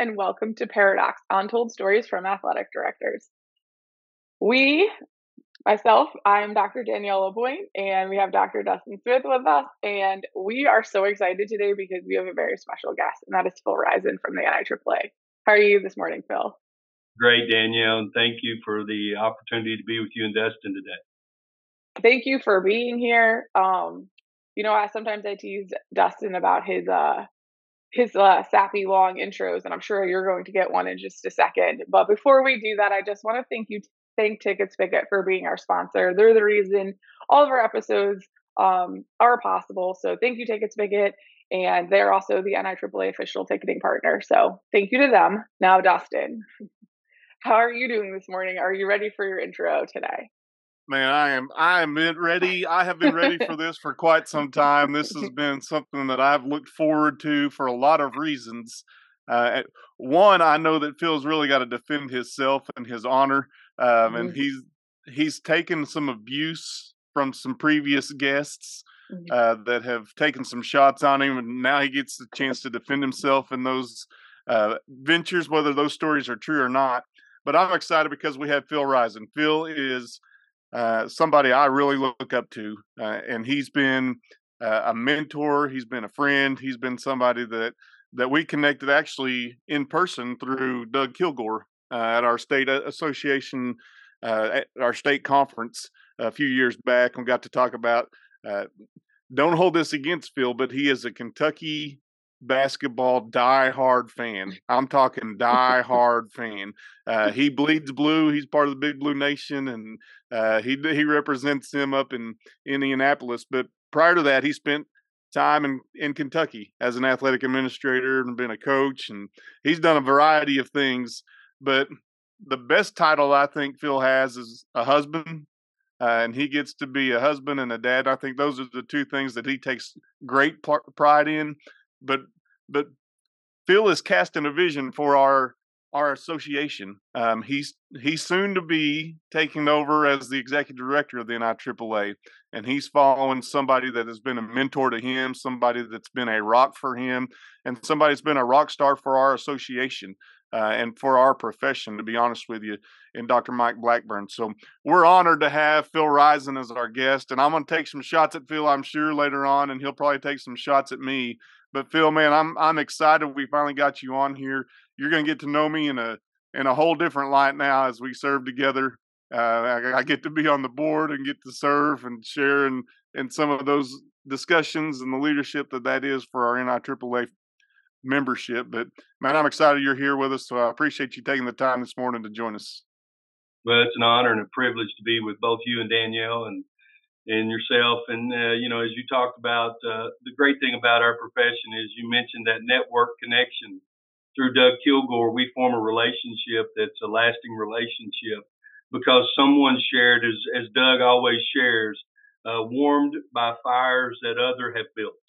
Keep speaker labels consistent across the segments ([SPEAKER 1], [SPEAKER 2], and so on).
[SPEAKER 1] and welcome to Paradox Untold Stories from Athletic Directors. We, myself, I'm Dr. Danielle LaPointe, and we have Dr. Dustin Smith with us. And we are so excited today because we have a very special guest, and that is Phil Rison from the NIAAA. How are you this morning, Phil?
[SPEAKER 2] Great, Danielle, and thank you for the opportunity to be with you and Dustin today.
[SPEAKER 1] Thank you for being here. Um, you know, I sometimes I tease Dustin about his uh his uh, sappy long intros, and I'm sure you're going to get one in just a second. But before we do that, I just want to thank you, thank Ticket Spicket for being our sponsor. They're the reason all of our episodes um, are possible. So thank you, Ticket Spicket, and they're also the NIAAA official ticketing partner. So thank you to them. Now, Dustin, how are you doing this morning? Are you ready for your intro today?
[SPEAKER 3] Man, I am I am ready. I have been ready for this for quite some time. This has been something that I've looked forward to for a lot of reasons. Uh, one, I know that Phil's really got to defend himself and his honor, um, mm-hmm. and he's he's taken some abuse from some previous guests mm-hmm. uh, that have taken some shots on him, and now he gets the chance to defend himself in those uh, ventures, whether those stories are true or not. But I'm excited because we have Phil Rison. Phil is uh, somebody I really look up to, uh, and he's been uh, a mentor. He's been a friend. He's been somebody that that we connected actually in person through Doug Kilgore uh, at our state association, uh, at our state conference a few years back, and got to talk about. don't hold this against Phil, but he is a Kentucky basketball die-hard fan. I'm talking die-hard fan. Uh, he bleeds blue. He's part of the Big Blue Nation, and uh, he he represents them up in Indianapolis. But prior to that, he spent time in, in Kentucky as an athletic administrator and been a coach, and he's done a variety of things. But the best title I think Phil has is a husband. Uh, and he gets to be a husband and a dad. I think those are the two things that he takes great pride in but but Phil is casting a vision for our our association. Um, he's he's soon to be taking over as the executive director of the NIAAA, and he's following somebody that has been a mentor to him, somebody that's been a rock for him, and somebody that's been a rock star for our association uh, and for our profession. To be honest with you, and Dr. Mike Blackburn. So we're honored to have Phil Rison as our guest, and I'm going to take some shots at Phil, I'm sure later on, and he'll probably take some shots at me but Phil, man, I'm I'm excited we finally got you on here. You're going to get to know me in a in a whole different light now as we serve together. Uh, I, I, get to be on the board and get to serve and share and and some of those discussions and the leadership that that is for our NIAAA membership. But man, I'm excited you're here with us. So I appreciate you taking the time this morning to join us.
[SPEAKER 2] Well, it's an honor and a privilege to be with both you and Danielle and and yourself. And, uh, you know, as you talked about, uh, the great thing about our profession is you mentioned that network connection. Through Doug Kilgore, we form a relationship that's a lasting relationship because someone shared, as, as Doug always shares, uh, warmed by fires that other have built.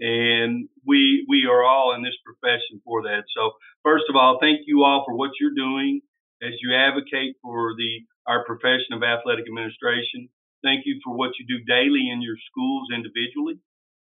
[SPEAKER 2] And we, we are all in this profession for that. So first of all, thank you all for what you're doing as you advocate for the, our profession of athletic administration. Thank you for what you do daily in your schools individually.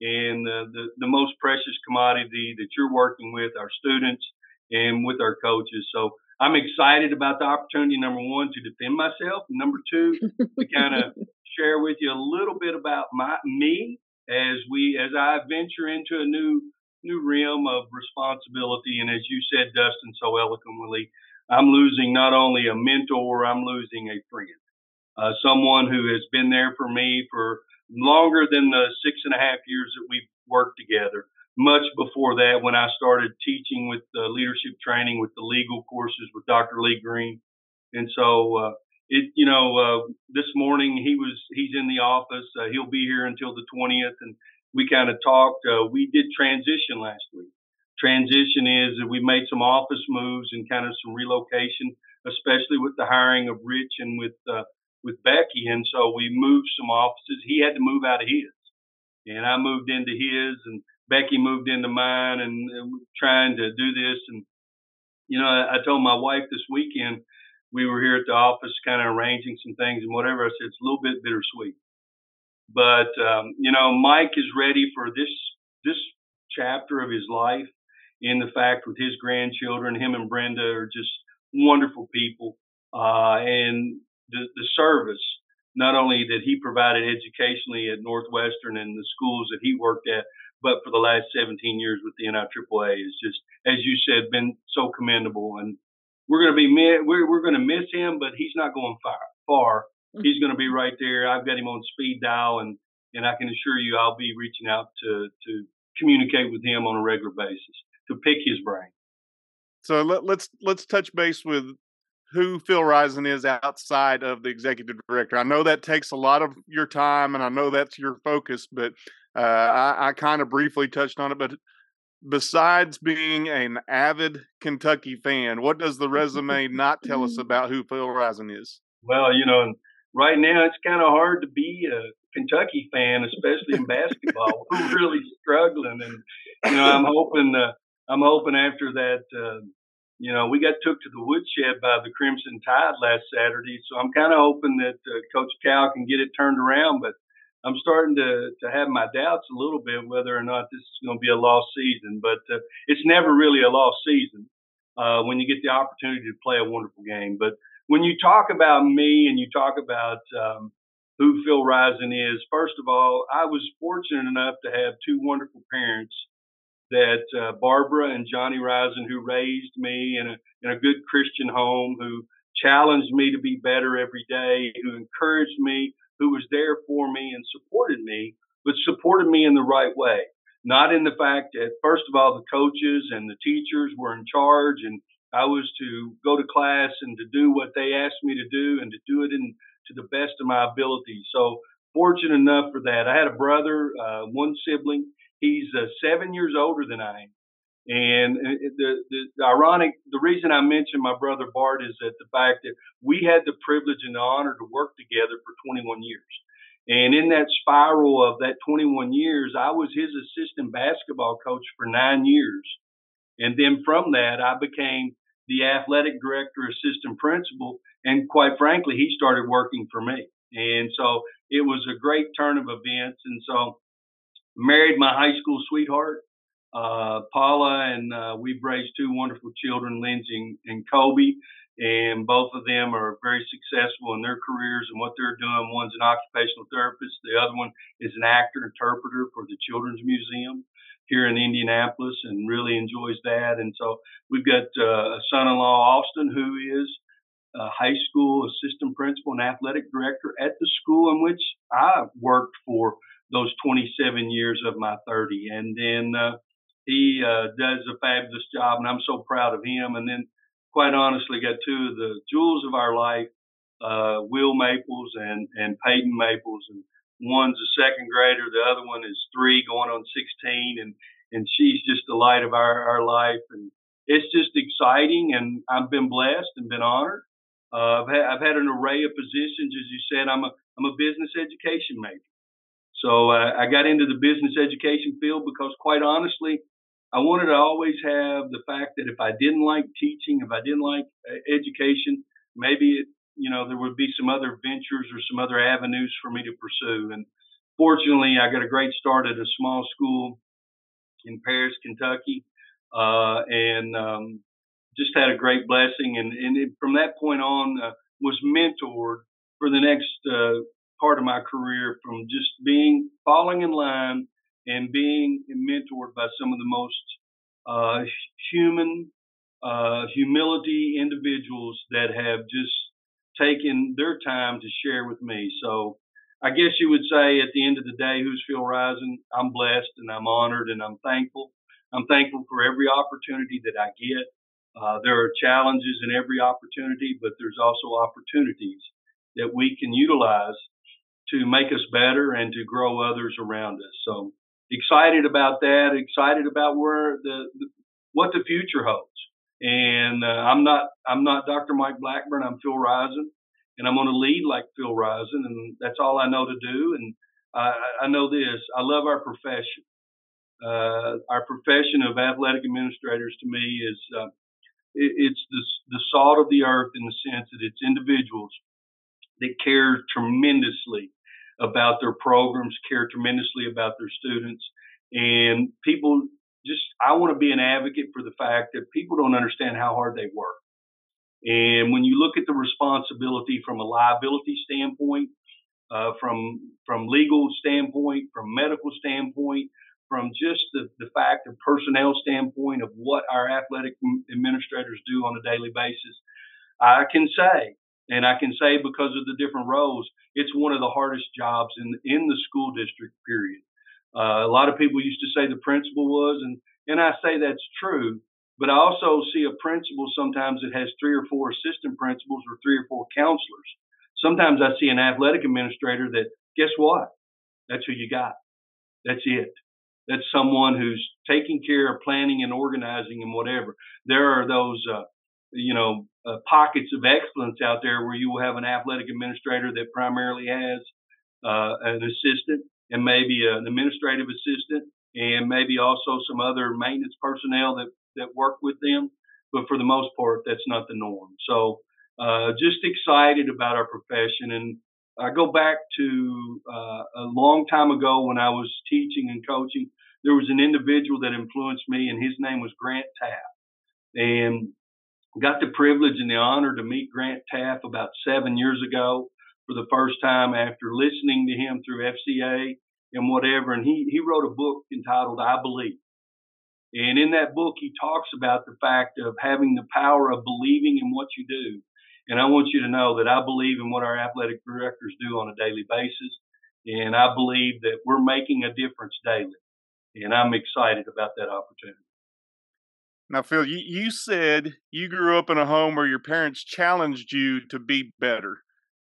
[SPEAKER 2] And uh, the, the most precious commodity that you're working with our students and with our coaches. So I'm excited about the opportunity, number one, to defend myself. Number two, to kind of share with you a little bit about my me as we as I venture into a new new realm of responsibility. And as you said, Dustin, so eloquently, I'm losing not only a mentor, I'm losing a friend uh, someone who has been there for me for longer than the six and a half years that we've worked together. Much before that, when I started teaching with the leadership training with the legal courses with Dr. Lee Green, and so uh, it, you know, uh, this morning he was he's in the office. Uh, he'll be here until the 20th, and we kind of talked. Uh, we did transition last week. Transition is that we made some office moves and kind of some relocation, especially with the hiring of Rich and with uh, with Becky, and so we moved some offices. He had to move out of his, and I moved into his, and Becky moved into mine, and, and trying to do this. And you know, I, I told my wife this weekend we were here at the office, kind of arranging some things and whatever. I said it's a little bit bittersweet, but um, you know, Mike is ready for this this chapter of his life. in the fact with his grandchildren, him and Brenda are just wonderful people. Uh, and the, the service, not only that he provided educationally at Northwestern and the schools that he worked at, but for the last 17 years with the NIAAA is just, as you said, been so commendable. And we're going to be we're we're going to miss him, but he's not going far. Far, mm. he's going to be right there. I've got him on speed dial, and and I can assure you, I'll be reaching out to to communicate with him on a regular basis to pick his brain.
[SPEAKER 3] So let, let's let's touch base with who Phil Rison is outside of the executive director. I know that takes a lot of your time, and I know that's your focus, but uh, I, I kind of briefly touched on it. But besides being an avid Kentucky fan, what does the resume not tell us about who Phil Rison is?
[SPEAKER 2] Well, you know, right now it's kind of hard to be a Kentucky fan, especially in basketball. We're really struggling, and you know, I'm hoping. Uh, I'm hoping after that. Uh, you know, we got took to the woodshed by the Crimson Tide last Saturday, so I'm kind of hoping that uh, Coach Cal can get it turned around. But I'm starting to to have my doubts a little bit whether or not this is going to be a lost season. But uh, it's never really a lost season uh, when you get the opportunity to play a wonderful game. But when you talk about me and you talk about um, who Phil Rison is, first of all, I was fortunate enough to have two wonderful parents that uh, Barbara and Johnny Rison, who raised me in a in a good Christian home, who challenged me to be better every day, who encouraged me who was there for me and supported me, but supported me in the right way. Not in the fact that, first of all, the coaches and the teachers were in charge and I was to go to class and to do what they asked me to do and to do it in to the best of my ability. So fortunate enough for that. I had a brother, uh, one sibling. He's uh, seven years older than I am. And the, the, the ironic, the reason I mentioned my brother Bart is that the fact that we had the privilege and the honor to work together for 21 years. And in that spiral of that 21 years, I was his assistant basketball coach for nine years. And then from that, I became the athletic director, assistant principal. And quite frankly, he started working for me. And so it was a great turn of events. And so married my high school sweetheart uh, Paula and uh, we've raised two wonderful children, Lindsay and, Kobe, and both of them are very successful in their careers and what they're doing. One's an occupational therapist, the other one is an actor interpreter for the Children's Museum here in Indianapolis, and really enjoys that. And so we've got uh, a son-in-law, Austin, who is a high school assistant principal and athletic director at the school in which I worked for those 27 years of my 30. And then uh, he uh, does a fabulous job, and I'm so proud of him. And then, quite honestly, got two of the jewels of our life, uh, Will Maples and and Peyton Maples, and one's a second grader, the other one is three, going on 16, and and she's just the light of our our life, and it's just exciting, and I've been blessed and been honored. Uh, I've, had, I've had an array of positions, as you said. I'm a I'm a business education major. So uh, I got into the business education field because, quite honestly, I wanted to always have the fact that if I didn't like teaching, if I didn't like uh, education, maybe it, you know there would be some other ventures or some other avenues for me to pursue. And fortunately, I got a great start at a small school in Paris, Kentucky, uh, and um, just had a great blessing. And, and it, from that point on, uh, was mentored for the next uh, part of my career from just being falling in line and being mentored by some of the most uh, human, uh, humility individuals that have just taken their time to share with me. So I guess you would say at the end of the day, who's Phil Rison? I'm blessed and I'm honored and I'm thankful. I'm thankful for every opportunity that I get. Uh, there are challenges in every opportunity, but there's also opportunities that we can utilize to make us better and to grow others around us. So excited about that, excited about where the, the what the future holds. And uh, I'm not I'm not Dr. Mike Blackburn. I'm Phil Rison, and I'm going to lead like Phil Rison, and that's all I know to do. And I, I know this: I love our profession. Uh, our profession of athletic administrators to me is uh, it, it's the, the salt of the earth in the sense that it's individuals that care tremendously about their programs, care tremendously about their students, and people just I want to be an advocate for the fact that people don't understand how hard they work. And when you look at the responsibility from a liability standpoint, uh, from from legal standpoint, from medical standpoint, from just the, the fact of personnel standpoint of what our athletic administrators do on a daily basis, I can say, and I can say because of the different roles, it's one of the hardest jobs in in the school district. Period. Uh, a lot of people used to say the principal was, and and I say that's true. But I also see a principal sometimes that has three or four assistant principals or three or four counselors. Sometimes I see an athletic administrator that, guess what? That's who you got. That's it. That's someone who's taking care of planning and organizing and whatever. There are those, uh, you know, uh, pockets of excellence out there where you will have an athletic administrator that primarily has uh, an assistant and maybe an administrative assistant and maybe also some other maintenance personnel that, that work with them. But for the most part, that's not the norm. So uh, just excited about our profession. And I go back to uh, a long time ago when I was teaching and coaching. There was an individual that influenced me, and his name was Grant Teaff. And got the privilege and the honor to meet Grant Teaff about seven years ago for the first time after listening to him through FCA and whatever. And he, he wrote a book entitled I Believe. And in that book, he talks about the fact of having the power of believing in what you do. And I want you to know that I believe in what our athletic directors do on a daily basis. And I believe that we're making a difference daily. And I'm excited about that opportunity.
[SPEAKER 3] Now, Phil, you, you said you grew up in a home where your parents challenged you to be better.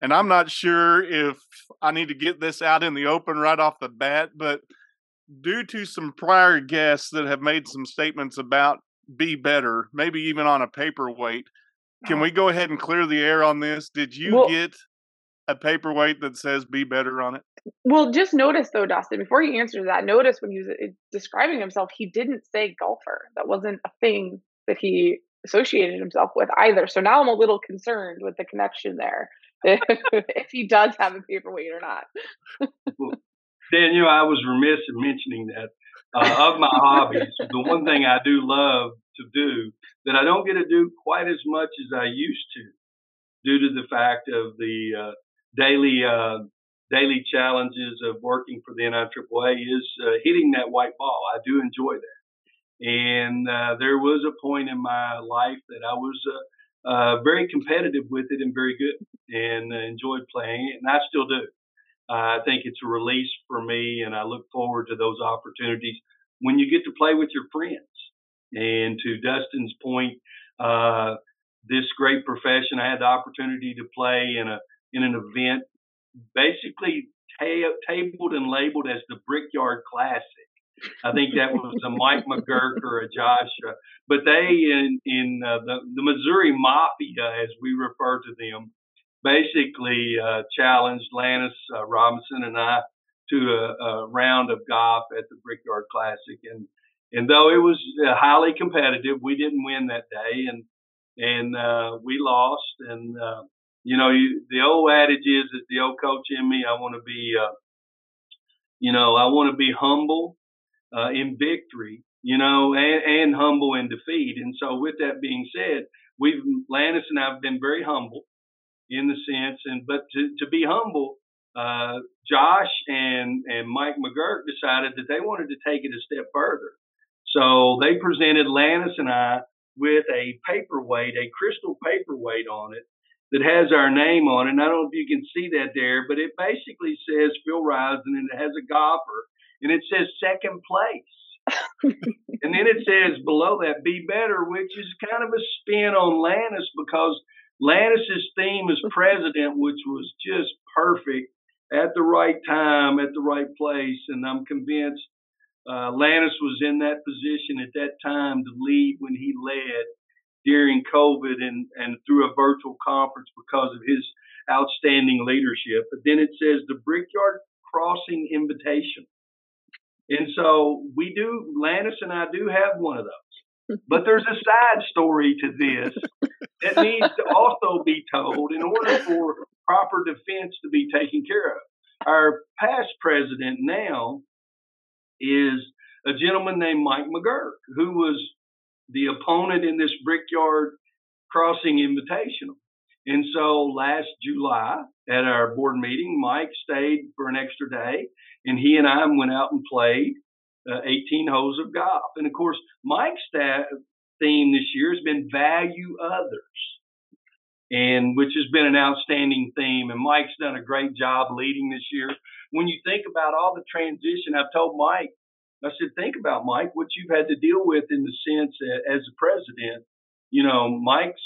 [SPEAKER 3] And I'm not sure if I need to get this out in the open right off the bat, but due to some prior guests that have made some statements about be better, maybe even on a paperweight, can uh-huh. we go ahead and clear the air on this? Did you well, get a paperweight that says be better on it?
[SPEAKER 1] Well, just notice though, Dustin, before he answers that, notice when he was uh, describing himself, he didn't say golfer. That wasn't a thing that he associated himself with either. So now I'm a little concerned with the connection there. if he does have a paperweight or not.
[SPEAKER 2] Daniel, I was remiss in mentioning that. Uh, of my hobbies, the one thing I do love to do that I don't get to do quite as much as I used to, due to the fact of the uh, daily uh, daily challenges of working for the NIAAA, is uh, hitting that white ball. I do enjoy that, and uh, there was a point in my life that I was uh, uh, very competitive with it and very good and uh, enjoyed playing it, and I still do. I think it's a release for me, and I look forward to those opportunities when you get to play with your friends. And to Dustin's point, uh, this great profession, I had the opportunity to play in a in an event basically ta- tabled and labeled as the Brickyard Classic. I think that was a Mike McGurk or a Josh, uh, but they in in uh, the the Missouri Mafia, as we refer to them, basically uh, challenged Lannis uh, Robinson and I to a, a, round of golf at the Brickyard Classic, and and though it was uh, highly competitive, we didn't win that day, and and uh, we lost. And you know, you, the old adage is that the old coach in me, I want to be, you know, I want to be humble uh, in victory, you know, and, and humble in defeat. And so, with that being said, we've Lannis and I've been very humble in the sense, and but to, to be humble, uh, Josh and and Mike McGurk decided that they wanted to take it a step further. So they presented Lannis and I with a paperweight, a crystal paperweight on it that has our name on it. And I don't know if you can see that there, but it basically says Phil Rison and it has a golfer and it says second place. and then it says below that, be better, which is kind of a spin on Lannis because Lannis's theme as president, which was just perfect at the right time, at the right place. And I'm convinced uh, Lannis was in that position at that time to lead when he led during COVID and, and through a virtual conference because of his outstanding leadership. But then it says the Brickyard Crossing Invitation. And so we do, Lannis and I do have one of those. But there's a side story to this that needs to also be told in order for proper defense to be taken care of. Our past president now is a gentleman named Mike McGurk, who was the opponent in this Brickyard Crossing Invitational. And so last July at our board meeting, Mike stayed for an extra day, and he and I went out and played uh, 18 holes of golf. And of course, Mike's theme this year has been value others, and which has been an outstanding theme. And Mike's done a great job leading this year. When you think about all the transition, I've told Mike, I said, think about Mike, what you've had to deal with in the sense that as a president, you know, Mike's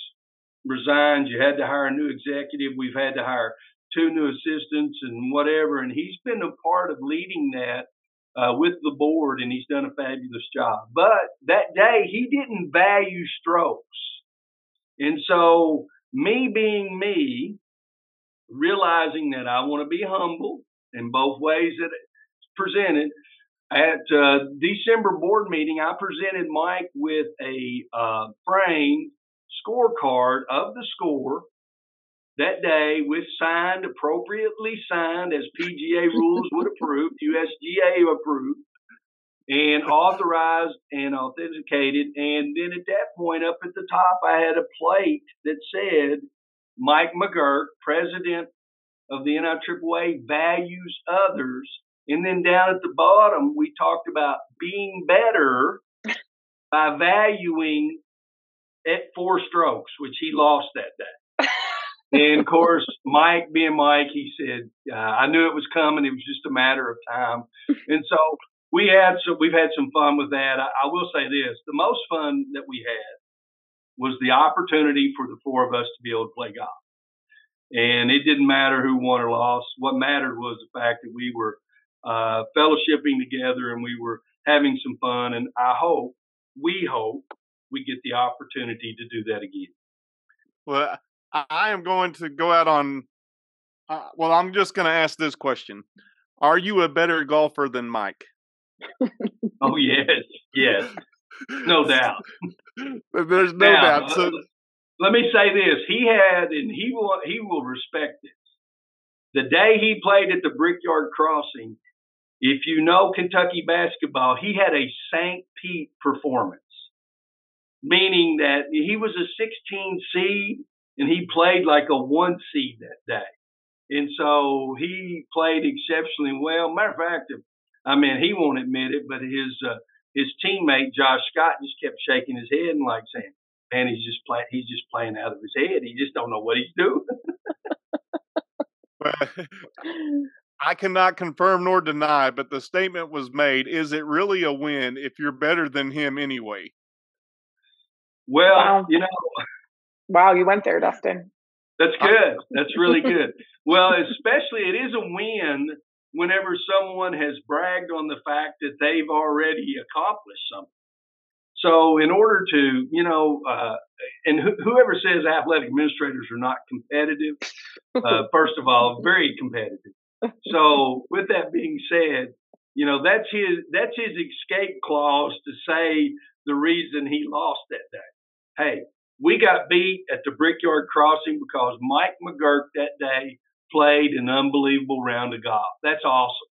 [SPEAKER 2] resigned. You had to hire a new executive. We've had to hire two new assistants and whatever. And he's been a part of leading that uh, with the board, and he's done a fabulous job. But that day, he didn't value strokes. And so, me being me, realizing that I want to be humble in both ways that it's presented, at uh, December board meeting, I presented Mike with a uh, framed scorecard of the score that day with signed, appropriately signed as PGA rules would approve, USGA approved, and authorized and authenticated. And then at that point, up at the top, I had a plate that said, Mike McGurk, president of the NIAAA, values others. And then down at the bottom, we talked about being better by valuing at four strokes, which he lost that day. and of course, Mike, being Mike, he said, uh, "I knew it was coming. It was just a matter of time." And so we had some, we've had some fun with that. I, I will say this: the most fun that we had was the opportunity for the four of us to be able to play golf. And it didn't matter who won or lost. What mattered was the fact that we were uh, fellowshipping together and we were having some fun. And I hope, we hope, we get the opportunity to do that again.
[SPEAKER 3] Well, I am going to go out on. Uh, well, I'm just going to ask this question: Are you a better golfer than Mike?
[SPEAKER 2] oh yes, yes, no doubt.
[SPEAKER 3] There's no now, doubt. So,
[SPEAKER 2] let me say this: He had, and he will, he will respect this. The day he played at the Brickyard Crossing, if you know Kentucky basketball, he had a St. Pete performance meaning that he was a 16 seed and he played like a one seed that day. And so he played exceptionally well. Matter of fact, I mean, he won't admit it, but his uh, his teammate Josh Scott just kept shaking his head and like saying, "Man, he's just playing. He's just playing out of his head. He just don't know what he's doing."
[SPEAKER 3] I cannot confirm nor deny, but the statement was made. Is it really a win if you're better than him anyway?
[SPEAKER 2] Well, wow. you know.
[SPEAKER 1] Wow, you went there, Dustin.
[SPEAKER 2] That's good. That's really good. well, especially it is a win whenever someone has bragged on the fact that they've already accomplished something. So, in order to, you know, uh, and wh- whoever says athletic administrators are not competitive, uh, first of all, very competitive. So, with that being said, you know that's his that's his escape clause to say the reason he lost that day hey, we got beat at the Brickyard Crossing because Mike McGurk that day played an unbelievable round of golf. That's awesome.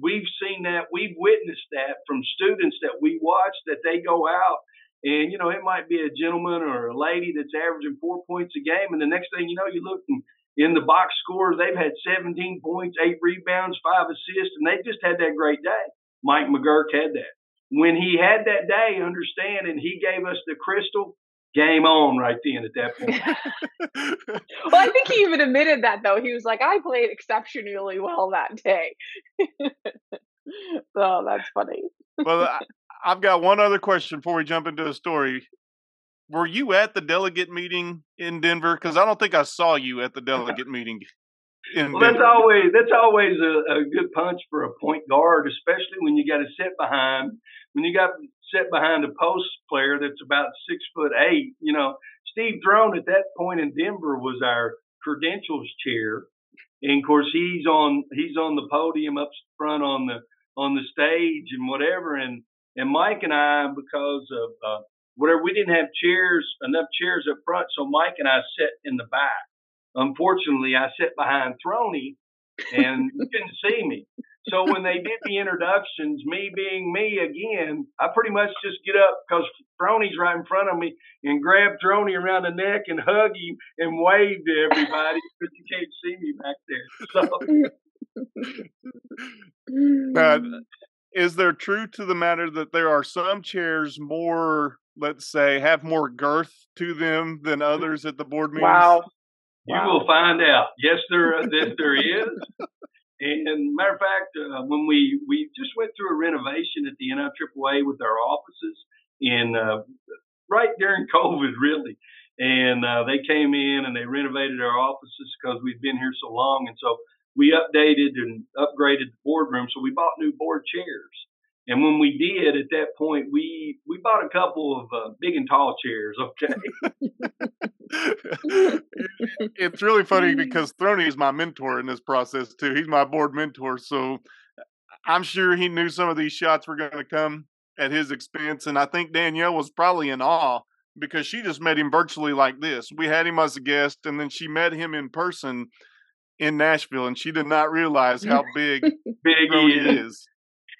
[SPEAKER 2] We've seen that. We've witnessed that from students that we watch that they go out and, you know, it might be a gentleman or a lady that's averaging four points a game. And the next thing you know, you look in the box score, they've had 17 points, eight rebounds, five assists, and they just had that great day. Mike McGurk had that. When he had that day, understand, and he gave us the crystal, game on right then at that point.
[SPEAKER 1] well, I think he even admitted that though. He was like, I played exceptionally well that day. so that's funny.
[SPEAKER 3] well, I, I've got one other question before we jump into the story. Were you at the delegate meeting in Denver? Because I don't think I saw you at the delegate meeting.
[SPEAKER 2] well, that's always that's always a, a, good punch for a point guard, especially when you got to sit behind when you got set behind a post player that's about six foot eight. You know, Steve Throne at that point in Denver was our credentials chair, and of course he's on he's on the podium up front on the on the stage and whatever. And and Mike and I, because of uh, whatever, we didn't have chairs enough chairs up front, so Mike and I sat in the back. Unfortunately, I sat behind Throny, and you couldn't see me. So when they did the introductions, me being me again, I pretty much just get up because Throny's right in front of me and grab Throny around the neck and hug him and wave to everybody because you can't see me back
[SPEAKER 3] there. So. is there truth to the matter that there are some chairs more, let's say, have more girth to them than others at the board meetings?
[SPEAKER 1] Wow.
[SPEAKER 2] You wow. will find out. Yes, there, yes, there is. And matter of fact, uh, when we we just went through a renovation at the NIAAA with our offices in uh, right during COVID, really, and uh, they came in and they renovated our offices because we'd been here so long, and so we updated and upgraded the boardroom. So we bought new board chairs, and when we did, at that point, we we bought a couple of uh, big and tall chairs.
[SPEAKER 3] Okay. it's really funny because Throny is my mentor in this process too. He's my board mentor, so I'm sure he knew some of these shots were going to come at his expense, and I think Danielle was probably in awe because she just met him virtually like this. We had him as a guest, and then she met him in person in Nashville, and she did not realize how big
[SPEAKER 2] big he is. is.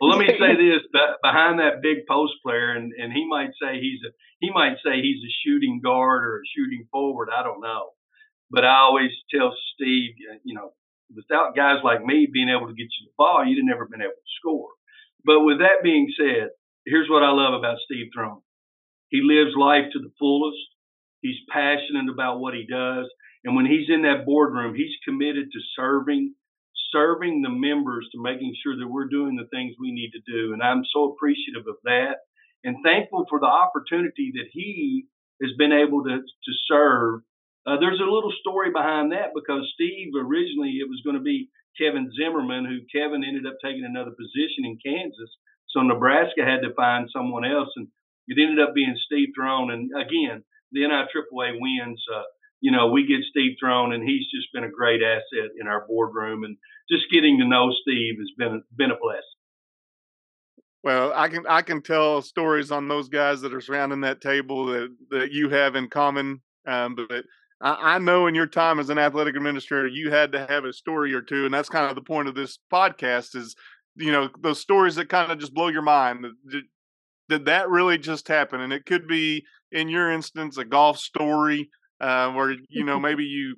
[SPEAKER 2] Well, let me say this: behind that big post player, and, and he might say he's a he might say he's a shooting guard or a shooting forward. I don't know, but I always tell Steve, uh, you know, without guys like me being able to get you the ball, you'd have never been able to score. But with that being said, here's what I love about Steve Throne. He lives life to the fullest. He's passionate about what he does. And when he's in that boardroom, he's committed to serving serving the members to making sure that we're doing the things we need to do. And I'm so appreciative of that and thankful for the opportunity that he has been able to, to serve. Uh, there's a little story behind that because Steve originally it was going to be Kevin Zimmerman, who Kevin ended up taking another position in Kansas. So Nebraska had to find someone else, and it ended up being Steve Throne. And again, the NIAAA wins uh, you know, we get Steve Throne, and he's just been a great asset in our boardroom, and just getting to know Steve has been been a blessing.
[SPEAKER 3] Well, I can I can tell stories on those guys that are surrounding that table that that you have in common. Um, but I, I know in your time as an athletic administrator, you had to have a story or two, and that's kind of the point of this podcast. Is you know those stories that kind of just blow your mind. Did, did that really just happen? And it could be in your instance a golf story uh, where you know maybe you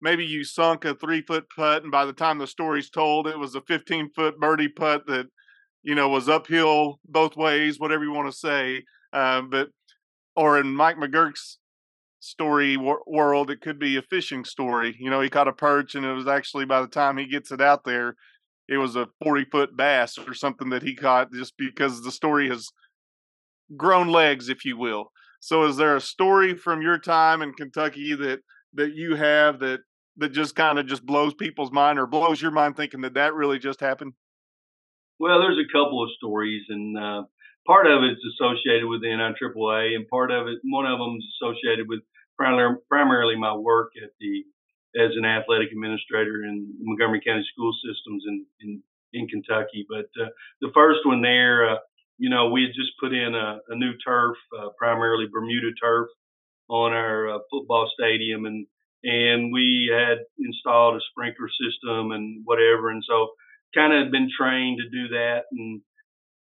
[SPEAKER 3] maybe you sunk a three foot putt, and by the time the story's told, it was a fifteen foot birdie putt that you know was uphill both ways, whatever you want to say. Uh, but or in Mike McGurk's story wor- world, it could be a fishing story. You know, he caught a perch, and it was actually by the time he gets it out there, it was a forty foot bass or something that he caught, just because the story has grown legs, if you will. So, is there a story from your time in Kentucky that that you have that that just kind of just blows people's mind or blows your mind thinking that that really just happened?
[SPEAKER 2] Well, there's a couple of stories, and uh, part of it's associated with the NIAAA, and part of it, one of them is associated with primarily, my work at the as an athletic administrator in Montgomery County school systems in in, in Kentucky. But uh, the first one there, uh, you know, we had just put in a, a new turf, uh, primarily Bermuda turf, on our uh, football stadium, and and we had installed a sprinkler system and whatever, and so kind of been trained to do that and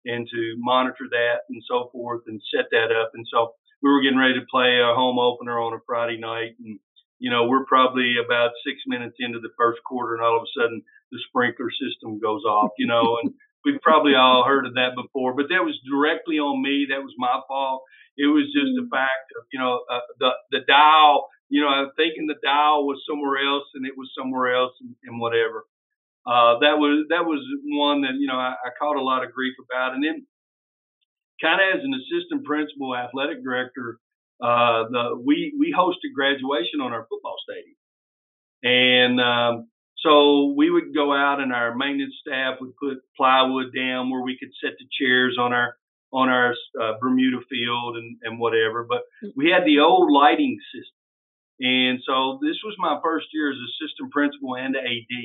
[SPEAKER 2] and to monitor that and so forth and set that up, and so we were getting ready to play a home opener on a Friday night, and you know we're probably about six minutes into the first quarter, and all of a sudden the sprinkler system goes off, you know, and We've probably all heard of that before, but that was directly on me. That was my fault. It was just the mm. fact of, you know, uh, the, the dial, you know, I'm thinking the dial was somewhere else and it was somewhere else and, and whatever. Uh, that was, that was one that, you know, I, I caught a lot of grief about. And then kind of as an assistant principal athletic director, uh, the, we, we hosted graduation on our football stadium. And, um, so we would go out and our maintenance staff would put plywood down where we could set the chairs on our on our uh, Bermuda field and, and whatever. But we had the old lighting system. And so this was my first year as assistant principal and AD.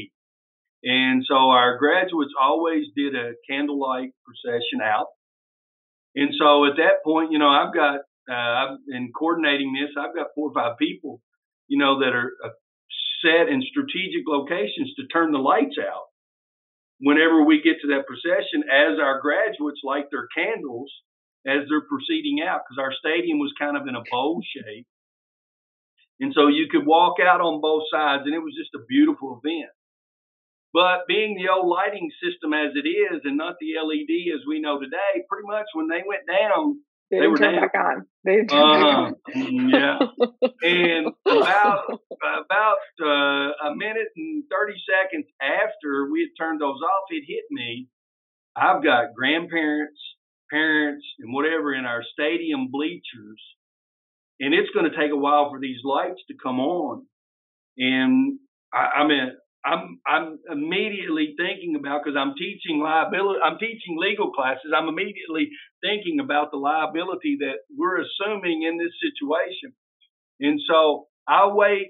[SPEAKER 2] And so our graduates always did a candlelight procession out. And so at that point, you know, I've got, uh, in coordinating this, I've got four or five people, you know, that are uh, set in strategic locations to turn the lights out. whenever we get to that procession, as our graduates light their candles as they're proceeding out, because our stadium was kind of in a bowl shape. And so you could walk out on both sides, and it was just a beautiful event. But being the old lighting system as it is, and not the LED as we know today, pretty much when they went down,
[SPEAKER 1] They,
[SPEAKER 2] They
[SPEAKER 1] didn't
[SPEAKER 2] were
[SPEAKER 1] turn
[SPEAKER 2] down.
[SPEAKER 1] back on. They didn't turn back on.
[SPEAKER 2] yeah. And about about uh, a minute and thirty seconds after we had turned those off, it hit me. I've got grandparents, parents, and whatever in our stadium bleachers, and it's going to take a while for these lights to come on. And I, I mean, I'm I'm immediately thinking about because I'm teaching liability, I'm teaching legal classes. I'm immediately thinking about the liability that we're assuming in this situation. And so I wait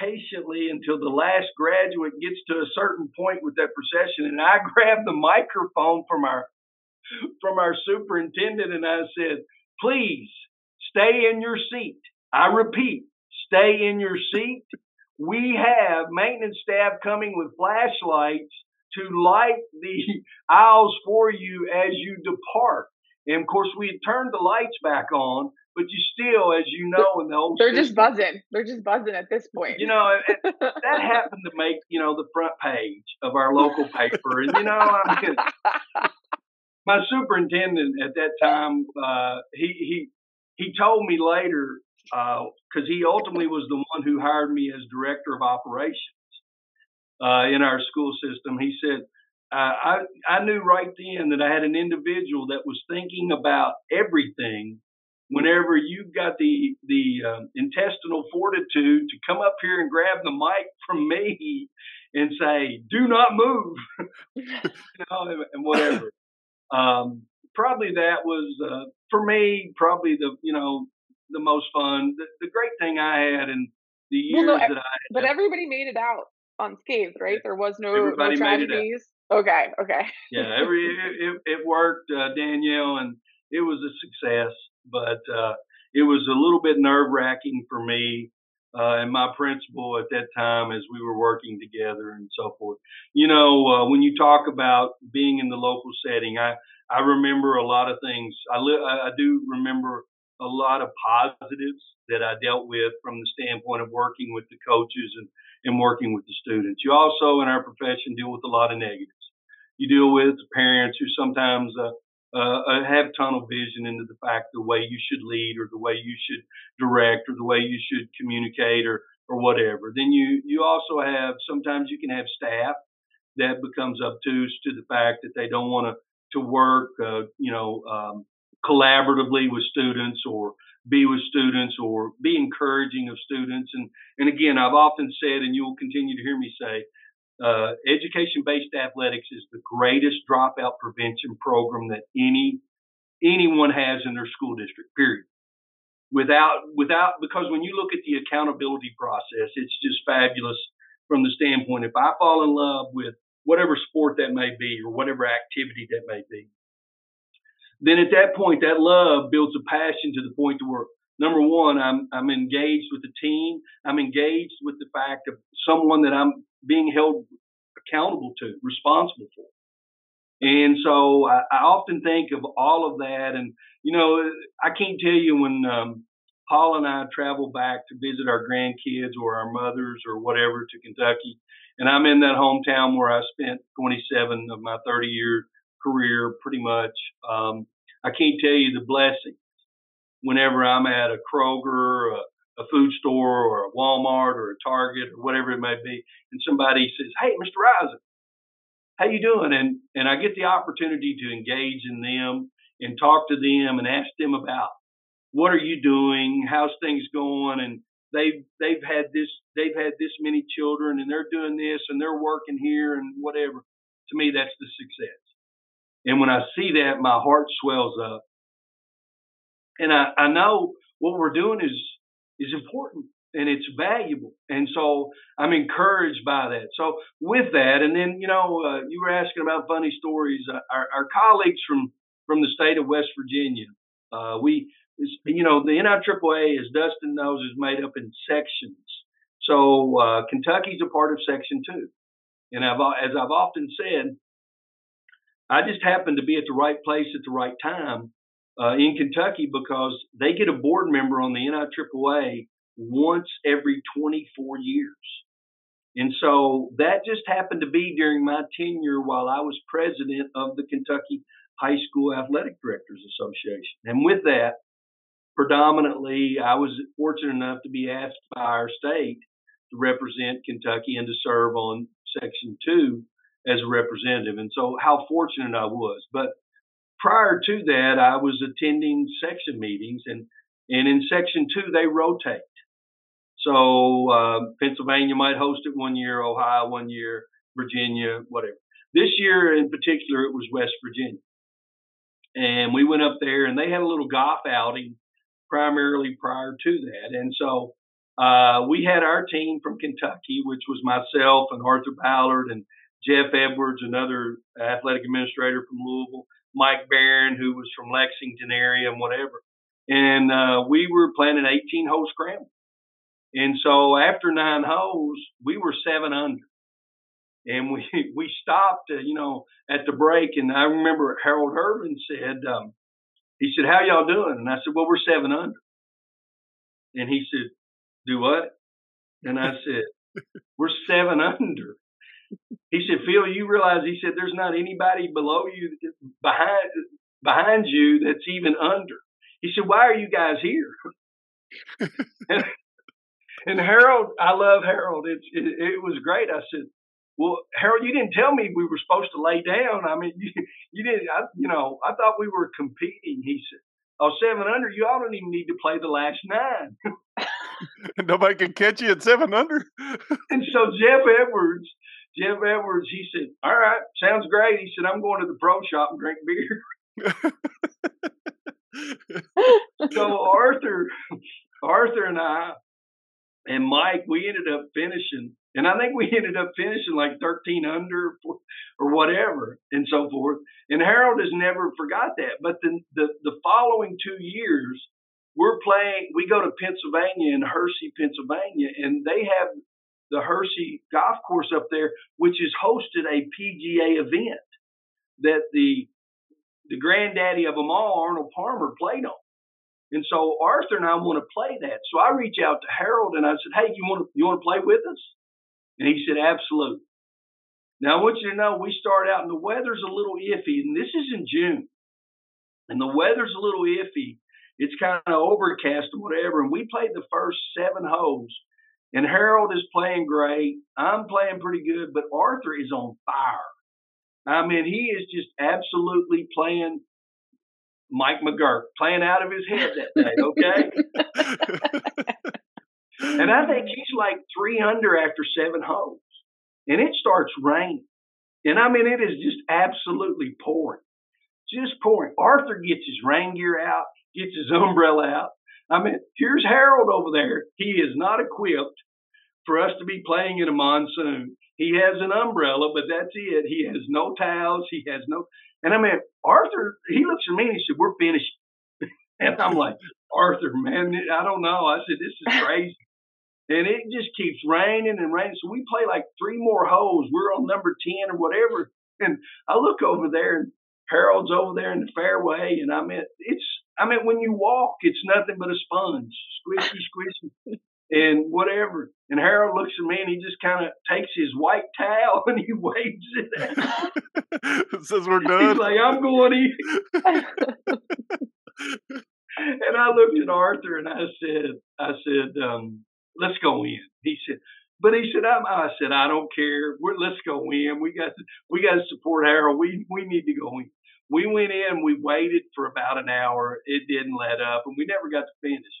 [SPEAKER 2] patiently until the last graduate gets to a certain point with that procession, and I grab the microphone from our from our superintendent and I said, "Please stay in your seat." I repeat, stay in your seat. We have maintenance staff coming with flashlights to light the aisles for you as you depart. And of course, we had turned the lights back on, but you still, as you know, in the old
[SPEAKER 1] They're just buzzing. They're just buzzing at this point.
[SPEAKER 2] you know, that happened to make you know the front page of our local paper, and you know, I mean, my superintendent at that time, uh, he he he told me later because he ultimately was the one who hired me as director of operations uh, in our school system. He said. Uh, I I knew right then that I had an individual that was thinking about everything. Whenever you've got the the um, intestinal fortitude to come up here and grab the mic from me and say, "Do not move," you know, and, and whatever. Um, probably that was uh, for me. Probably the you know the most fun. The, the great thing I had in the
[SPEAKER 1] Well,
[SPEAKER 2] years
[SPEAKER 1] no,
[SPEAKER 2] that I
[SPEAKER 1] but everybody made it out unscathed, right? There was no, no
[SPEAKER 2] Everybody made it out.
[SPEAKER 1] tragedies. Okay, okay.
[SPEAKER 2] yeah, every it, it, it worked, uh, Danielle, and it was a success. But uh, it was a little bit nerve wracking for me uh, and my principal at that time as we were working together and so forth. You know, uh, when you talk about being in the local setting, I I remember a lot of things. I li- I I do remember a lot of positives that I dealt with from the standpoint of working with the coaches and and working with the students. You also in our profession deal with a lot of negatives you deal with parents who sometimes uh, uh, have tunnel vision into the fact the way you should lead or the way you should direct or the way you should communicate or or whatever. Then you you also have sometimes you can have staff that becomes obtuse to the fact that they don't want to to work uh, you know um, collaboratively with students or be with students or be encouraging of students and and again I've often said and you will continue to hear me say uh, education-based athletics is the greatest dropout prevention program that any anyone has in their school district. Period. Without without because when you look at the accountability process, it's just fabulous from the standpoint. If I fall in love with whatever sport that may be or whatever activity that may be, then at that point, that love builds a passion to the point to where number one, I'm I'm engaged with the team. I'm engaged with the fact of someone that I'm being held accountable to, responsible for. And so I, I often think of all of that. And, you know, I can't tell you when um, Paul and I travel back to visit our grandkids or our mothers or whatever to Kentucky, and I'm in that hometown where I spent 27 of my 30 year career pretty much. Um, I can't tell you the blessing whenever I'm at a Kroger, a, a food store, or a Walmart, or a Target, or whatever it may be, and somebody says, "Hey, Mr. Rison, how you doing?" and and I get the opportunity to engage in them and talk to them and ask them about what are you doing, how's things going, and they've they've had this they've had this many children and they're doing this and they're working here and whatever. To me, that's the success. And when I see that, my heart swells up and I, I know what we're doing is is important and it's valuable, and so I'm encouraged by that. So with that, and then you know, uh, you were asking about funny stories. Uh, our, our colleagues from from the state of West Virginia, uh, we you know the NIAAA, as Dustin knows, is made up in sections. So uh, Kentucky's a part of Section Two, and I've as I've often said, I just happened to be at the right place at the right time uh, in Kentucky because they get a board member on the NIAAA once every 24 years. And so that just happened to be during my tenure while I was president of the Kentucky High School Athletic Directors Association. And with that, predominantly, I was fortunate enough to be asked by our state to represent Kentucky and to serve on Section 2 as a representative. And so, how fortunate I was. But prior to that, I was attending section meetings, and, and in Section 2, they rotate. So, uh, Pennsylvania might host it one year, Ohio one year, Virginia, whatever. This year in particular, it was West Virginia. And we went up there, and they had a little golf outing primarily prior to that. And so, uh, we had our team from Kentucky, which was myself and Arthur Ballard and Jeff Edwards, another athletic administrator from Louisville, Mike Barron, who was from Lexington area and whatever. And uh, we were playing an 18 hole scramble. And so after nine holes, we were seven under. And we we stopped, uh, you know, at the break. And I remember Harold Irvin said, um, he said, "How y'all doing?" And I said, "Well, we're seven under." And he said, "Do what?" And I said, "We're seven under." He said, "Phil, you realize?" He said, "There's not anybody below you, behind behind you, that's even under." He said, "Why are you guys here?" and, and Harold, I love Harold. It, it, it was great. I said, well, Harold, you didn't tell me we were supposed to lay down. I mean, you, you didn't, I, you know, I thought we were competing. He said, oh, seven under, you all don't even need to play the last nine.
[SPEAKER 3] Nobody can catch you at seven under.
[SPEAKER 2] and so Jeff Edwards, Jeff Edwards, he said, all right, sounds great. He said, I'm going to the pro shop and drink beer. so Arthur, Arthur and I and Mike, we ended up finishing, and I think we ended up finishing like 13 under or whatever, and so forth. And Harold has never forgot that. But the, the, the following two years, we're playing, we go to Pennsylvania in Hershey, Pennsylvania, and they have the Hershey golf course up there, which has hosted a PGA event that the the granddaddy of them all, Arnold Palmer, played on. And so Arthur and I want to play that. So I reach out to Harold and I said, Hey, you want to, you want to play with us? And he said, Absolutely. Now I want you to know we start out and the weather's a little iffy, and this is in June. And the weather's a little iffy. It's kind of overcast or whatever. And we played the first seven holes. And Harold is playing great. I'm playing pretty good, but Arthur is on fire. I mean, he is just absolutely playing Mike McGurk playing out of his head that day, okay? and I think he's like three under after seven holes. And it starts raining. And I mean, it is just absolutely pouring. Just pouring. Arthur gets his rain gear out, gets his umbrella out. I mean, here's Harold over there. He is not equipped for us to be playing in a monsoon. He has an umbrella, but that's it. He has no towels. He has no. And I mean, Arthur, he looks at me and he said, "We're finished." and I'm like, Arthur, man, I don't know. I said, "This is crazy." and it just keeps raining and raining. So we play like three more holes. We're on number ten or whatever. And I look over there, and Harold's over there in the fairway, and I mean, it's. I mean, when you walk, it's nothing but a sponge, squishy, squishy and whatever. And Harold looks at me and he just kind of takes his white towel and he waves it
[SPEAKER 3] at Says we're done.
[SPEAKER 2] He's like, I'm going in. and I looked at Arthur and I said, I said, um, let's go in. He said, but he said, I'm, I said, I don't care. We're, let's go in. We got to, we got to support Harold. We, we need to go in. We went in, we waited for about an hour. It didn't let up and we never got to finish.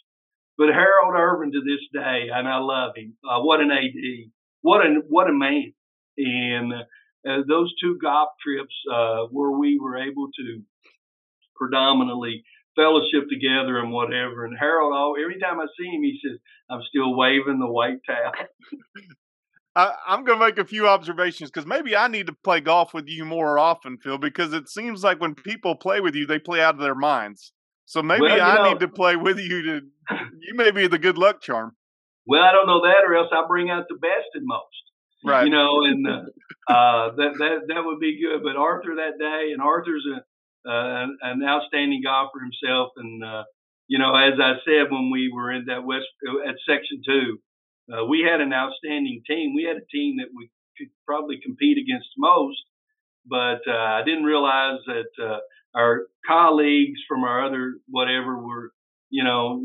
[SPEAKER 2] But Harold Irvin to this day, and I love him. Uh, what an AD! What a what a man! And uh, those two golf trips uh, where we were able to predominantly fellowship together and whatever. And Harold, oh, every time I see him, he says, "I'm still waving the white towel."
[SPEAKER 3] I, am going to make a few observations because maybe I need to play golf with you more often, Phil, because it seems like when people play with you, they play out of their minds. So maybe well, I know, need to play with you to. You may be the good luck charm.
[SPEAKER 2] Well, I don't know that, or else I bring out the best in most. right. you know, and uh, uh, that that that would be good. But Arthur that day, and Arthur's a, uh, an outstanding golfer himself, and uh, you know, as I said when we were in that West at Section Two, uh, we had an outstanding team. We had a team that we could probably compete against most, but uh, I didn't realize that uh, our colleagues from our other whatever were, you know,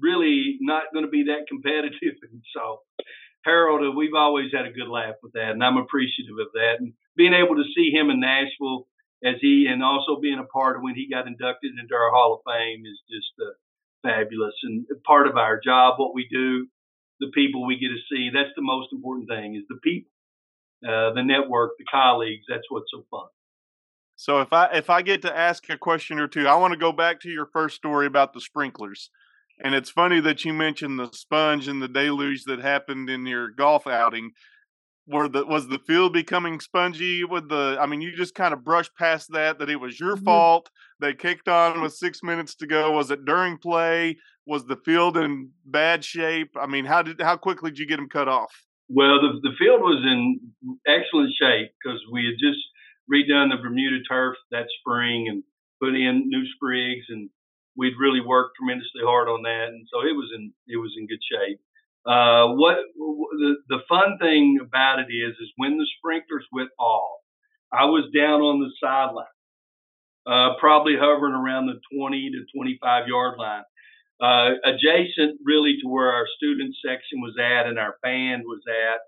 [SPEAKER 2] really not going to be that competitive. And so, Harold, uh, we've always had a good laugh with that, and I'm appreciative of that. And being able to see him in Nashville as he, and also being a part of when he got inducted into our Hall of Fame is just uh, fabulous and part of our job, what we do, the people we get to see. That's the most important thing is the people, uh, the network, the colleagues. That's what's so fun.
[SPEAKER 3] So if I if I get to ask a question or two, I want to go back to your first story about the sprinklers. And it's funny that you mentioned the sponge and the deluge that happened in your golf outing. Were the was the field becoming spongy with the? I mean, you just kind of brushed past that. That it was your mm-hmm. fault. They kicked on with six minutes to go. Was it during play? Was the field in bad shape? I mean, how did how quickly did you get them cut off?
[SPEAKER 2] Well, the the field was in excellent shape because we had just redone the Bermuda turf that spring and put in new sprigs and we'd really worked tremendously hard on that, and so it was in it was in good shape. Uh, what the the fun thing about it is is when the sprinklers went off, I was down on the sideline, uh, probably hovering around the 20 to 25 yard line, uh, adjacent really to where our student section was at and our band was at,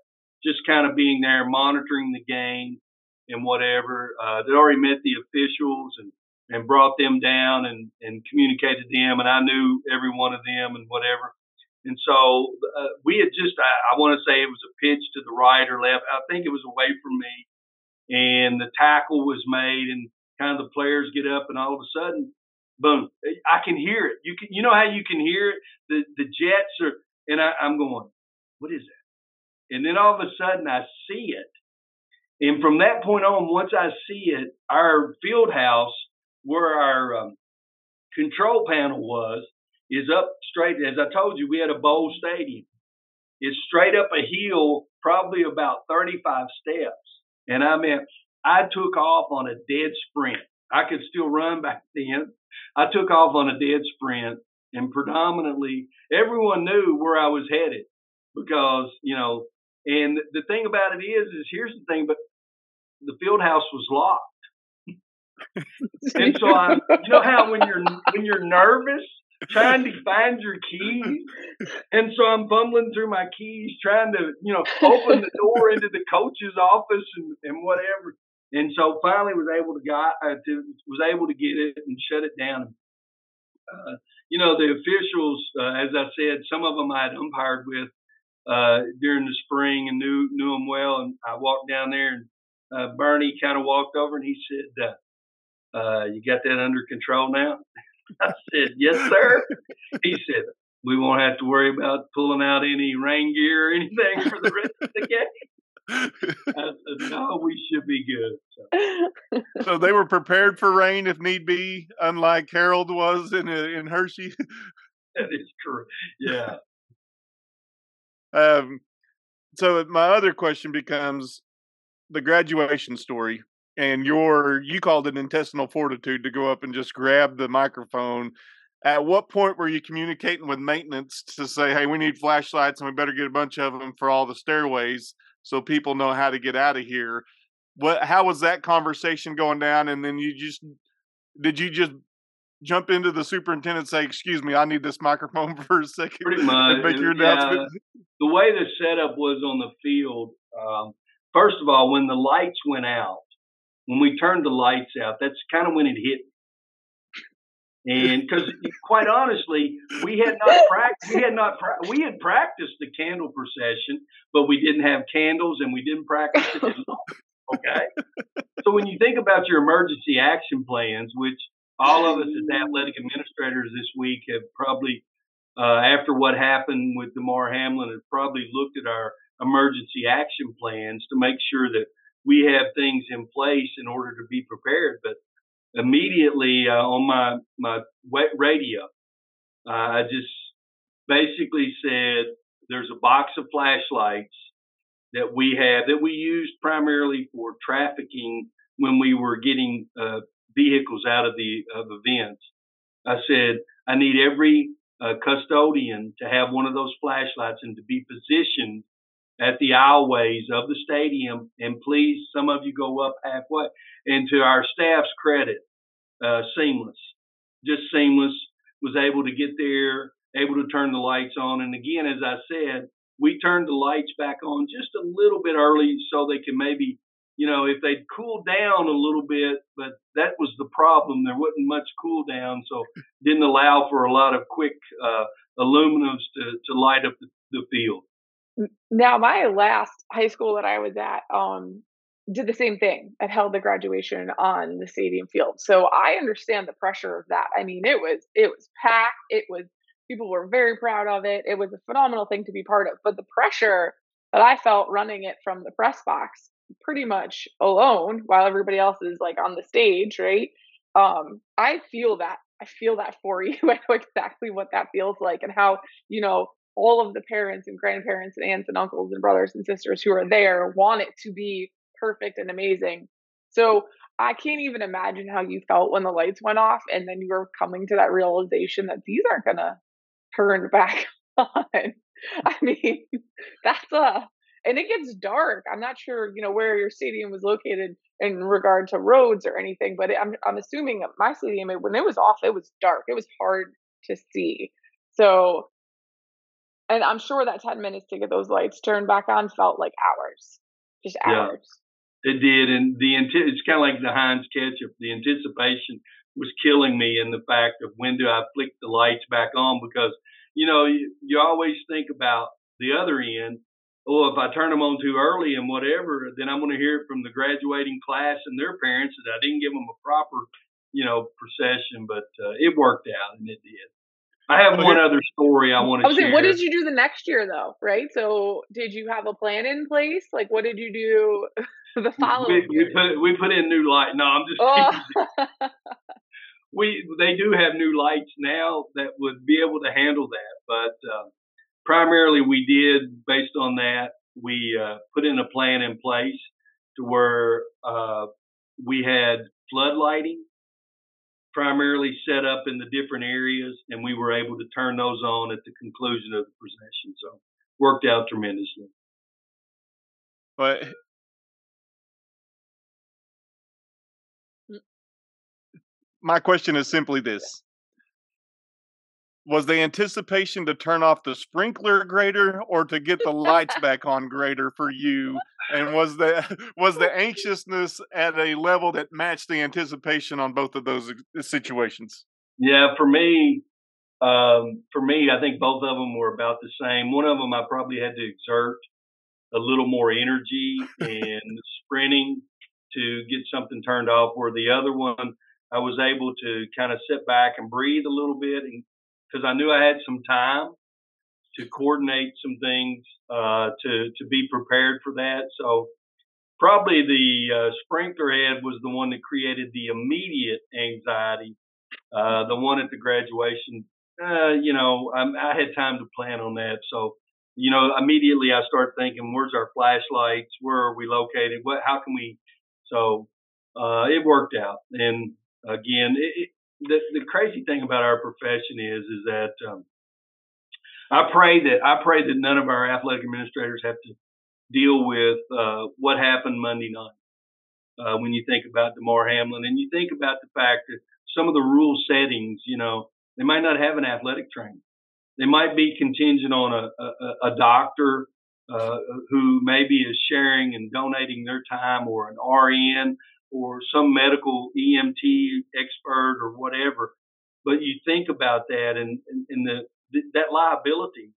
[SPEAKER 2] just kind of being there monitoring the game and whatever. Uh, they'd already met the officials and and brought them down and, and communicated to them. And I knew every one of them and whatever. And so uh, we had just, I, I want to say it was a pitch to the right or left. I think it was away from me. And the tackle was made and kind of the players get up and all of a sudden, boom, I can hear it. You can, you know how you can hear it? The, the jets are, and I, I'm going, what is that? And then all of a sudden I see it. And from that point on, once I see it, our field house where our um, control panel was is up straight. As I told you, we had a bowl stadium. It's straight up a hill, probably about 35 steps. And I mean, I took off on a dead sprint. I could still run back then. I took off on a dead sprint, and predominantly everyone knew where I was headed because you know. And the thing about it is, is here's the thing, but the field house was locked and so I, you know how when you're when you're nervous, trying to find your keys, and so I'm fumbling through my keys, trying to you know open the door into the coach's office and, and whatever. And so finally was able to got uh, to, was able to get it and shut it down. Uh, you know the officials, uh, as I said, some of them I had umpired with uh, during the spring and knew knew them well. And I walked down there and uh, Bernie kind of walked over and he said, uh, you got that under control now? I said, yes, sir. he said, we won't have to worry about pulling out any rain gear or anything for the rest of the game. I said, no, we should be good.
[SPEAKER 3] So. so. they were prepared for rain if need be, unlike Harold was in uh, in Hershey.
[SPEAKER 2] that is true. Yeah.
[SPEAKER 3] Um. So my other question becomes the graduation story and your you called it intestinal fortitude to go up and just grab the microphone. At what point were you communicating with maintenance to say hey we need flashlights and we better get a bunch of them for all the stairways so people know how to get out of here? What how was that conversation going down? And then you just did you just jump into the superintendent and say excuse me i need this microphone for a second
[SPEAKER 2] pretty much make your announcement yeah, the way the setup was on the field um, first of all when the lights went out when we turned the lights out, that's kind of when it hit. And because, quite honestly, we had not practiced, we had not pra- we had practiced the candle procession, but we didn't have candles and we didn't practice it. okay, so when you think about your emergency action plans, which all of us as athletic administrators this week have probably, uh, after what happened with Damar Hamlin, have probably looked at our emergency action plans to make sure that we have things in place in order to be prepared. But immediately uh, on my my wet radio, uh, I just basically said, "There's a box of flashlights that we have that we used primarily for trafficking when we were getting uh, vehicles out of the of events. I said I need every uh, custodian to have one of those flashlights and to be positioned at the aisleways of the stadium. And please, some of you go up halfway. And to our staff's credit, uh, seamless, just seamless. Was able to get there, able to turn the lights on. And again, as I said, we turned the lights back on just a little bit early so they can maybe, you know, if they'd cool down a little bit, but that was the problem. There wasn't much cool down, so didn't allow for a lot of quick uh, aluminums to, to light up the, the field.
[SPEAKER 1] Now, my last high school that I was at um, did the same thing. It held the graduation on the stadium field, so I understand the pressure of that. I mean, it was it was packed. It was people were very proud of it. It was a phenomenal thing to be part of. But the pressure that I felt running it from the press box, pretty much alone, while everybody else is like on the stage, right? Um, I feel that. I feel that for you. I know exactly what that feels like and how you know all of the parents and grandparents and aunts and uncles and brothers and sisters who are there want it to be perfect and amazing. So I can't even imagine how you felt when the lights went off and then you were coming to that realization that these aren't going to turn back on. I mean, that's a, and it gets dark. I'm not sure, you know, where your stadium was located in regard to roads or anything, but I'm, I'm assuming my stadium, when it was off, it was dark. It was hard to see. So and I'm sure that 10 minutes to get those lights turned back on felt like hours, just hours.
[SPEAKER 2] Yeah, it did. And the it's kind of like the Heinz ketchup. The anticipation was killing me in the fact of when do I flick the lights back on because, you know, you, you always think about the other end. Oh, if I turn them on too early and whatever, then I'm going to hear it from the graduating class and their parents that I didn't give them a proper, you know, procession. But uh, it worked out and it did. I have one other story I want to
[SPEAKER 1] I was share. what did you do the next year though? Right? So did you have a plan in place? Like what did you do the following
[SPEAKER 2] we, we put we put in new light. No, I'm just oh. we they do have new lights now that would be able to handle that, but uh, primarily we did based on that we uh, put in a plan in place to where uh, we had flood lighting primarily set up in the different areas, and we were able to turn those on at the conclusion of the procession. So worked out tremendously.
[SPEAKER 3] But mm. my question is simply this was the anticipation to turn off the sprinkler greater or to get the lights back on greater for you? And was the was the anxiousness at a level that matched the anticipation on both of those situations?
[SPEAKER 2] Yeah for me um, for me i think both of them were about the same. One of them i probably had to exert a little more energy and sprinting to get something turned off where the other one i was able to kind of sit back and breathe a little bit and because I knew I had some time to coordinate some things uh, to to be prepared for that. So probably the uh, sprinkler head was the one that created the immediate anxiety. Uh, the one at the graduation, uh, you know, I, I had time to plan on that. So, you know, immediately I start thinking, where's our flashlights? Where are we located? What? How can we? So uh, it worked out. And again, it, the, the crazy thing about our profession is is that um, I pray that I pray that none of our athletic administrators have to deal with uh, what happened Monday night. Uh, when you think about Damar Hamlin, and you think about the fact that some of the rule settings, you know, they might not have an athletic trainer. They might be contingent on a, a, a doctor uh, who maybe is sharing and donating their time, or an RN or some medical EMT expert or whatever. But you think about that and, and, and the, that liability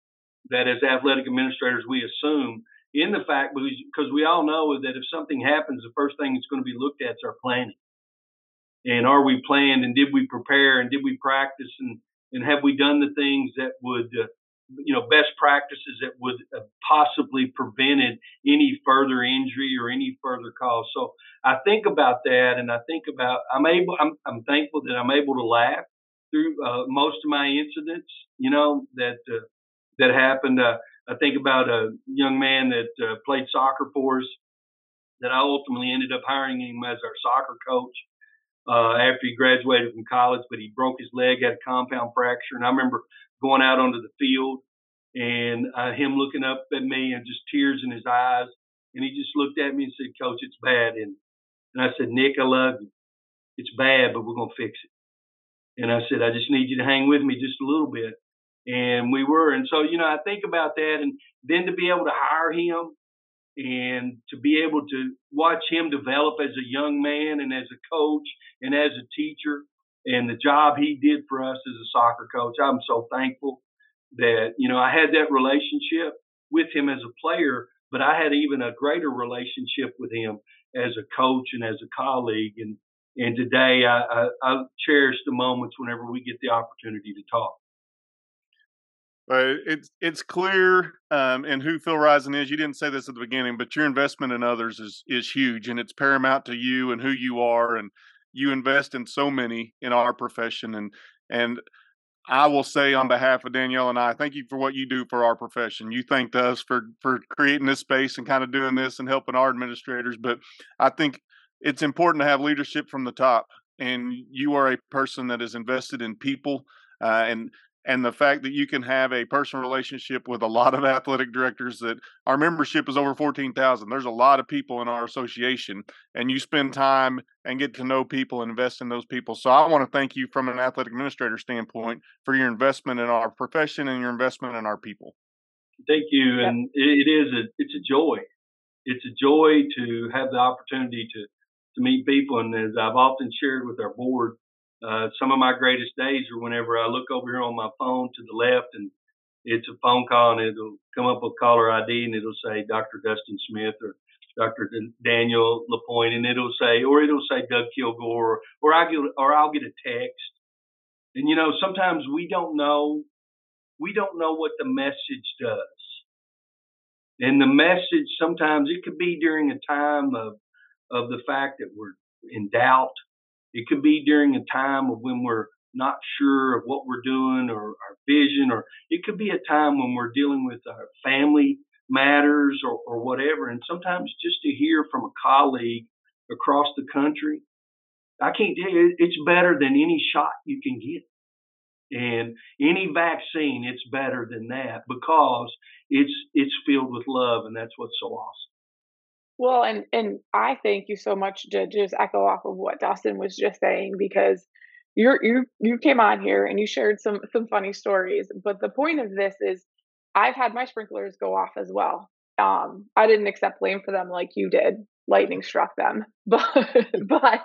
[SPEAKER 2] that as athletic administrators we assume in the fact because we all know that if something happens, the first thing that's going to be looked at is our planning. And are we planned and did we prepare and did we practice and, and have we done the things that would uh, you know best practices that would have possibly prevented any further injury or any further cause so i think about that and i think about i'm able i'm, I'm thankful that i'm able to laugh through uh, most of my incidents you know that uh, that happened uh, I think about a young man that uh, played soccer for us that I ultimately ended up hiring him as our soccer coach uh, after he graduated from college, but he broke his leg, had a compound fracture. And I remember going out onto the field and uh, him looking up at me and just tears in his eyes. And he just looked at me and said, Coach, it's bad. And, and I said, Nick, I love you. It's bad, but we're going to fix it. And I said, I just need you to hang with me just a little bit. And we were. And so, you know, I think about that. And then to be able to hire him and to be able to watch him develop as a young man and as a coach and as a teacher and the job he did for us as a soccer coach. I'm so thankful that, you know, I had that relationship with him as a player, but I had even a greater relationship with him as a coach and as a colleague. And, and today I, I, I cherish the moments whenever we get the opportunity to talk.
[SPEAKER 3] Uh, it's it's clear um, in who Phil Rison is. You didn't say this at the beginning, but your investment in others is is huge, and it's paramount to you and who you are. And you invest in so many in our profession, and and I will say on behalf of Danielle and I, thank you for what you do for our profession. You thanked us for for creating this space and kind of doing this and helping our administrators. But I think it's important to have leadership from the top, and you are a person that is invested in people. Uh, and and the fact that you can have a personal relationship with a lot of athletic directors that our membership is over 14,000 there's a lot of people in our association and you spend time and get to know people and invest in those people. So i want to thank you from an athletic administrator standpoint for your investment in our profession and your investment in our people.
[SPEAKER 2] Thank you and it is a it's a joy. It's a joy to have the opportunity to to meet people and as i've often shared with our board uh, some of my greatest days are whenever I look over here on my phone to the left and it's a phone call and it'll come up with caller ID and it'll say Dr. Dustin Smith or Dr. Daniel Lapointe and it'll say, or it'll say Doug Kilgore or, or I get, or I'll get a text. And you know, sometimes we don't know, we don't know what the message does. And the message sometimes it could be during a time of, of the fact that we're in doubt it could be during a time of when we're not sure of what we're doing or our vision, or it could be a time when we're dealing with our family matters or, or whatever. And sometimes just to hear from a colleague across the country, I can't tell you, it's better than any shot you can get. And any vaccine, it's better than that because it's it's filled with love, and that's what's so awesome.
[SPEAKER 1] Well, and and I thank you so much to just echo off of what Dustin was just saying because you're you you came on here and you shared some some funny stories, but the point of this is I've had my sprinklers go off as well. Um, I didn't accept blame for them like you did. Lightning struck them, but but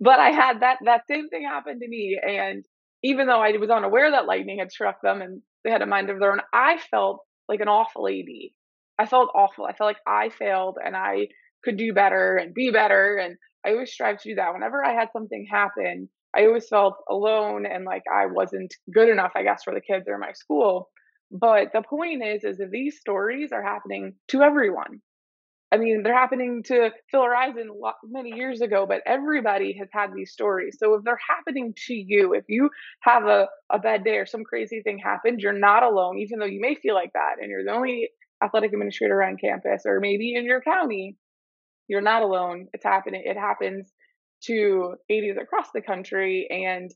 [SPEAKER 1] but I had that that same thing happen to me, and even though I was unaware that lightning had struck them and they had a mind of their own, I felt like an awful lady I felt awful. I felt like I failed and I could do better and be better. And I always strive to do that. Whenever I had something happen, I always felt alone and like I wasn't good enough, I guess, for the kids or my school. But the point is, is that these stories are happening to everyone. I mean, they're happening to Phil Rison many years ago, but everybody has had these stories. So if they're happening to you, if you have a, a bad day or some crazy thing happened, you're not alone, even though you may feel like that and you're the only athletic administrator on campus or maybe in your county, you're not alone. It's happening. It happens to ADs across the country. And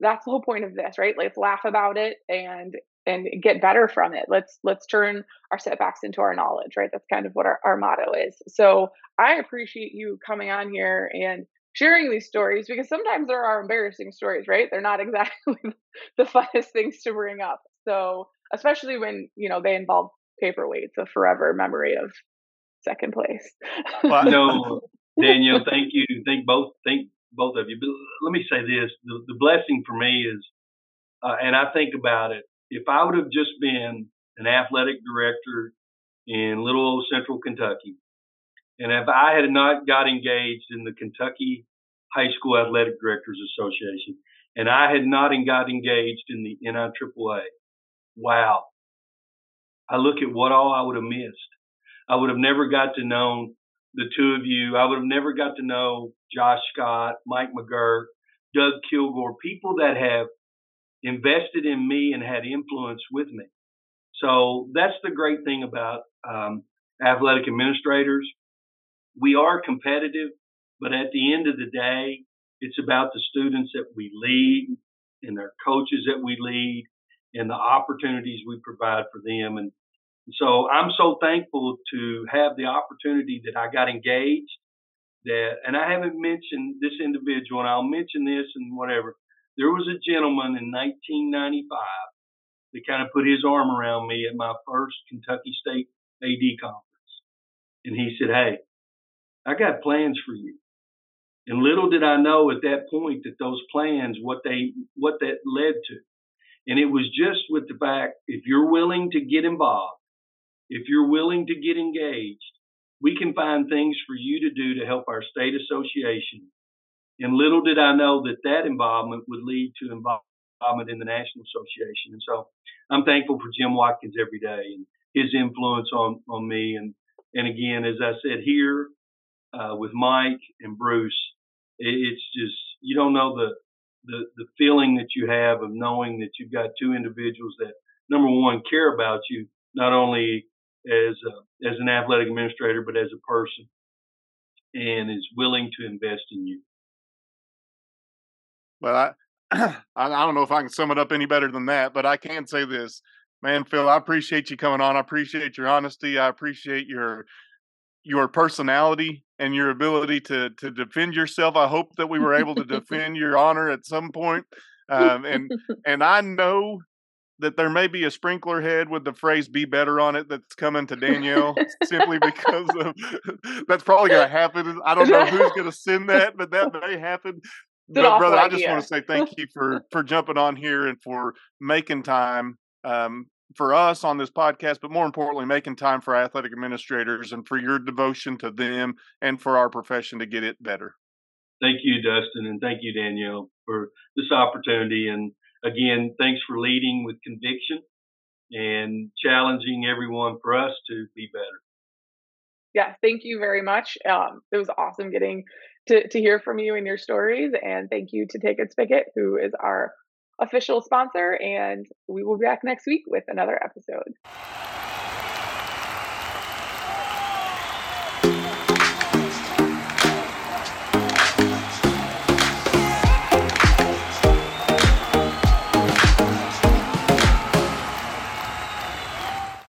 [SPEAKER 1] that's the whole point of this, right? Let's laugh about it and and get better from it. Let's let's turn our setbacks into our knowledge, right? That's kind of what our, our motto is. So I appreciate you coming on here and sharing these stories because sometimes there are embarrassing stories, right? They're not exactly the funnest things to bring up. So especially when, you know, they involve paperweights, a forever memory of second place.
[SPEAKER 2] well, no, Daniel, thank you. Thank both. Thank both of you. But let me say this: the, the blessing for me is, uh, and I think about it. If I would have just been an athletic director in little old Central Kentucky, and if I had not got engaged in the Kentucky High School Athletic Directors Association, and I had not got engaged in the NIAAA, wow, I look at what all I would have missed. I would have never got to know the two of you. I would have never got to know Josh Scott, Mike McGurk, Doug Kilgore, people that have invested in me and had influence with me. So that's the great thing about um, athletic administrators. We are competitive, but at the end of the day, it's about the students that we lead and their coaches that we lead and the opportunities we provide for them. And so I'm so thankful to have the opportunity that I got engaged that, and I haven't mentioned this individual, and I'll mention this and whatever. There was a gentleman in 1995 that kind of put his arm around me at my first Kentucky State AD conference. And he said, Hey, I got plans for you. And little did I know at that point that those plans, what they, what that led to. And it was just with the fact, if you're willing to get involved, if you're willing to get engaged, we can find things for you to do to help our state association. And little did I know that that involvement would lead to involvement in the National Association. And so I'm thankful for Jim Watkins every day and his influence on, on me. And, and again, as I said here uh, with Mike and Bruce, it's just, you don't know the, the, the feeling that you have of knowing that you've got two individuals that, number one, care about you, not only as a, as an athletic administrator, but as a person, and is willing to invest in you.
[SPEAKER 3] Well, I, I don't know if I can sum it up any better than that, but I can say this, man, Phil. I appreciate you coming on. I appreciate your honesty. I appreciate your your personality and your ability to to defend yourself. I hope that we were able to defend your honor at some point. Um, and and I know that there may be a sprinkler head with the phrase "be better" on it that's coming to Danielle simply because of that's probably going to happen. I don't know who's going to send that, but that may happen. But brother, idea. I just want to say thank you for for jumping on here and for making time um, for us on this podcast, but more importantly, making time for athletic administrators and for your devotion to them and for our profession to get it better.
[SPEAKER 2] Thank you, Dustin, and thank you, Danielle, for this opportunity. And again, thanks for leading with conviction and challenging everyone for us to be better.
[SPEAKER 1] Yeah, thank you very much. Um, it was awesome getting to, to hear from you and your stories. And thank you to Take It Spigot, who is our official sponsor. And we will be back next week with another episode.